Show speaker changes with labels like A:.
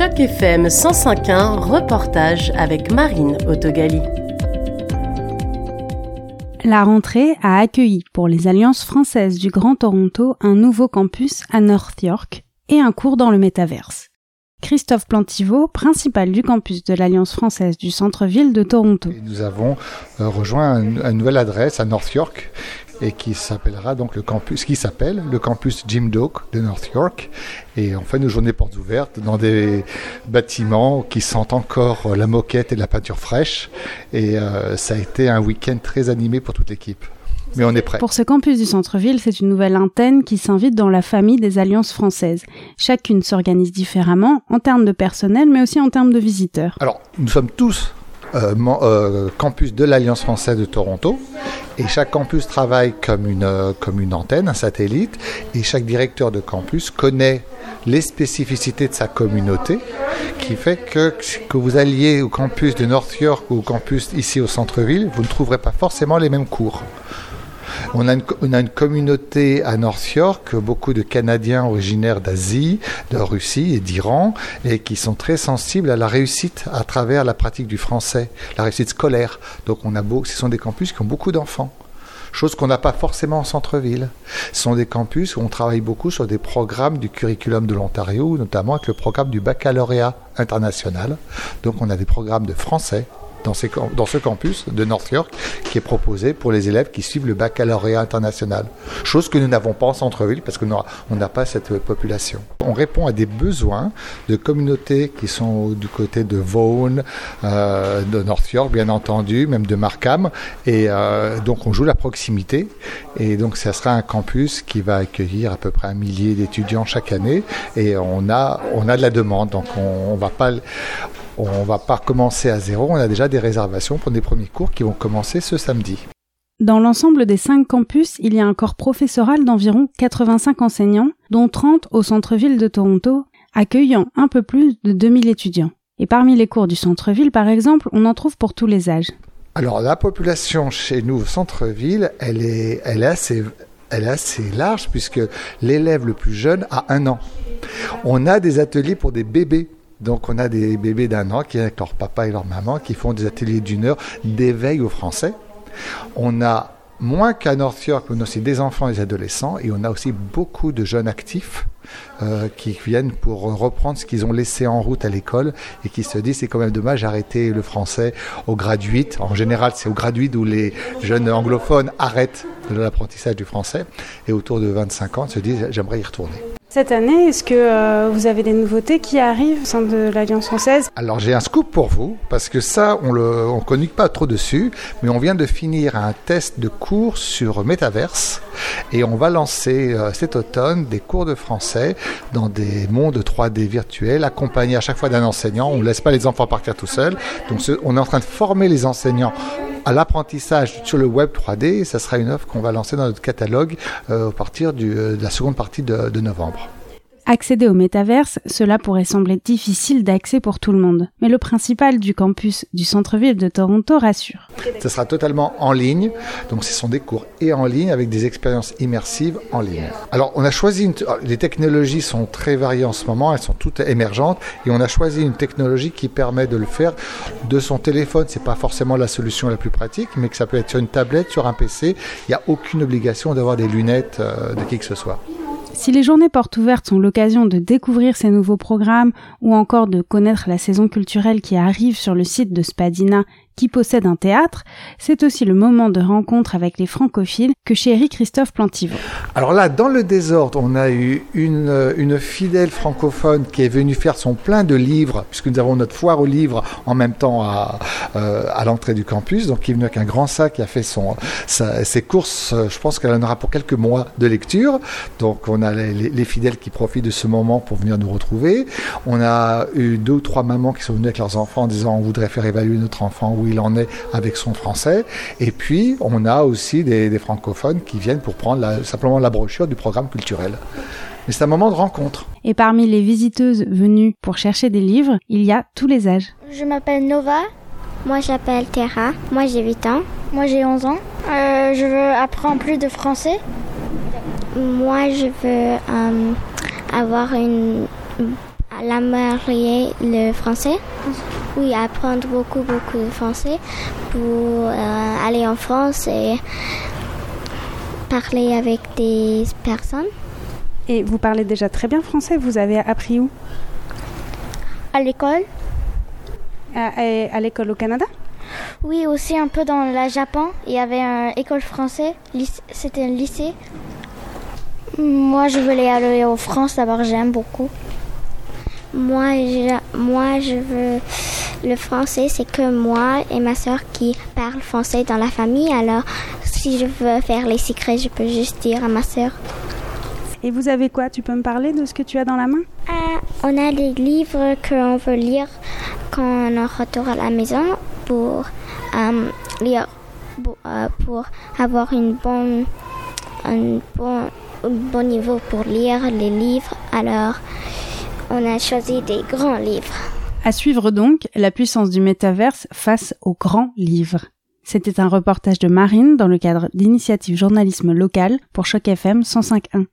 A: Choc FM 105.1, reportage avec Marine Autogali.
B: La rentrée a accueilli pour les alliances françaises du Grand Toronto un nouveau campus à North York et un cours dans le métaverse. Christophe Plantiveau, principal du campus de l'Alliance française du centre-ville de Toronto.
C: nous avons euh, rejoint une nouvelle adresse à North York et qui s'appellera donc le campus, qui s'appelle le campus Jim Doak de North York. Et on fait nos journées portes ouvertes dans des bâtiments qui sentent encore la moquette et la peinture fraîche. Et euh, ça a été un week-end très animé pour toute l'équipe mais on est prêt.
B: Pour ce campus du centre-ville, c'est une nouvelle antenne qui s'invite dans la famille des alliances françaises. Chacune s'organise différemment en termes de personnel, mais aussi en termes de visiteurs.
C: Alors, nous sommes tous euh, euh, campus de l'Alliance française de Toronto. Et chaque campus travaille comme une, euh, comme une antenne, un satellite. Et chaque directeur de campus connaît les spécificités de sa communauté, qui fait que que vous alliez au campus de North York ou au campus ici au centre-ville, vous ne trouverez pas forcément les mêmes cours. On a, une, communauté à North York, beaucoup de Canadiens originaires d'Asie, de Russie et d'Iran, et qui sont très sensibles à la réussite à travers la pratique du français, la réussite scolaire. Donc on a beau, ce sont des campus qui ont beaucoup d'enfants chose qu'on n'a pas forcément en centre-ville. Ce sont des campus où on travaille beaucoup sur des programmes du curriculum de l'Ontario, notamment avec le programme du baccalauréat international. Donc on a des programmes de français, dans, ce campus de North York qui est proposé pour les élèves qui suivent le baccalauréat international. Chose que nous n'avons pas en centre-ville parce qu'on n'a pas cette population. On répond à des besoins de communautés qui sont du côté de Vaughan, euh, de North York bien entendu, même de Markham. Et euh, donc on joue la proximité. Et donc ça sera un campus qui va accueillir à peu près un millier d'étudiants chaque année. Et on a, on a de la demande. Donc on, on va pas on va pas commencer à zéro, on a déjà des réservations pour des premiers cours qui vont commencer ce samedi.
B: Dans l'ensemble des cinq campus, il y a un corps professoral d'environ 85 enseignants, dont 30 au centre-ville de Toronto, accueillant un peu plus de 2000 étudiants. Et parmi les cours du centre-ville, par exemple, on en trouve pour tous les âges.
C: Alors la population chez nous au centre-ville, elle est, elle est assez elle est assez large puisque l'élève le plus jeune a un an. On a des ateliers pour des bébés donc on a des bébés d'un an qui avec leur papa et leur maman qui font des ateliers d'une heure d'éveil au français. On a moins qu'à North York, on a aussi des enfants et des adolescents, et on a aussi beaucoup de jeunes actifs euh, qui viennent pour reprendre ce qu'ils ont laissé en route à l'école et qui se disent c'est quand même dommage d'arrêter le français au grade 8. En général, c'est au grade 8 où les jeunes anglophones arrêtent l'apprentissage du français et autour de 25 ans se disent j'aimerais y retourner.
B: Cette année, est-ce que euh, vous avez des nouveautés qui arrivent au sein de l'Alliance française?
C: Alors j'ai un scoop pour vous, parce que ça, on ne on pas trop dessus, mais on vient de finir un test de cours sur Metaverse, et on va lancer euh, cet automne des cours de français dans des mondes 3D virtuels, accompagnés à chaque fois d'un enseignant. On ne laisse pas les enfants partir tout seuls. Donc on est en train de former les enseignants à l'apprentissage sur le web 3D. ça sera une offre qu'on va lancer dans notre catalogue euh, à partir euh, de la seconde partie de novembre.
B: Accéder au métaverse, cela pourrait sembler difficile d'accès pour tout le monde. Mais le principal du campus du centre-ville de Toronto rassure.
C: Ce sera totalement en ligne. Donc ce sont des cours et en ligne avec des expériences immersives en ligne. Alors on a choisi les technologies sont très variées en ce moment, elles sont toutes émergentes et on a choisi une technologie qui permet de le faire de son téléphone. C'est pas forcément la solution la plus pratique, mais que ça peut être sur une tablette, sur un PC. Il n'y a aucune obligation d'avoir des lunettes euh, de qui que ce soit.
B: Si les journées portes ouvertes sont l'occasion de découvrir ces nouveaux programmes ou encore de connaître la saison culturelle qui arrive sur le site de Spadina qui possède un théâtre, c'est aussi le moment de rencontre avec les francophiles que chérit Christophe Plantivo.
C: Alors là, dans le désordre, on a eu une, une fidèle francophone qui est venue faire son plein de livres, puisque nous avons notre foire aux livres en même temps à, euh, l'entrée du campus, donc qui est venue avec un grand sac, qui a fait ses courses, je pense qu'elle en aura pour quelques mois de lecture, donc on a les, les, fidèles qui profitent de ce moment pour venir nous retrouver. On a eu deux ou trois mamans qui sont venues avec leurs enfants en disant on voudrait faire évaluer notre enfant, oui il en est avec son français. Et puis, on a aussi des, francophones qui viennent pour prendre simplement la brochure du programme culturel. Mais c'est un moment de rencontre.
B: Et parmi les visiteuses venues pour chercher des livres, il y a tous les âges.
D: Je m'appelle Nova. Moi, j'appelle Terra. Moi, j'ai 8 ans. Moi, j'ai 11 ans. Euh, je veux apprendre plus de français. Moi, je veux euh, avoir une La marier le français. Oui, apprendre beaucoup, beaucoup de français pour euh, aller en France et parler avec des personnes.
B: Et vous parlez déjà très bien français, vous avez appris où?
D: À l'école.
B: À, à l'école au Canada?
D: Oui, aussi un peu dans le Japon. Il y avait une école française, c'était un lycée. Moi, je voulais aller en France d'abord, j'aime beaucoup. Moi je, moi, je veux le français, c'est que moi et ma soeur qui parlent français dans la famille. Alors, si je veux faire les secrets, je peux juste dire à ma soeur.
B: Et vous avez quoi? Tu peux me parler de ce que tu as dans la main?
D: Euh, On a des livres qu'on veut lire quand on retourne à la maison pour euh, lire, euh, pour avoir une bonne, un bon, un bon niveau pour lire les livres. Alors, on a choisi des grands livres.
B: À suivre donc la puissance du métaverse face aux grands livres. C'était un reportage de Marine dans le cadre d'initiative journalisme local pour Choc FM 105.1.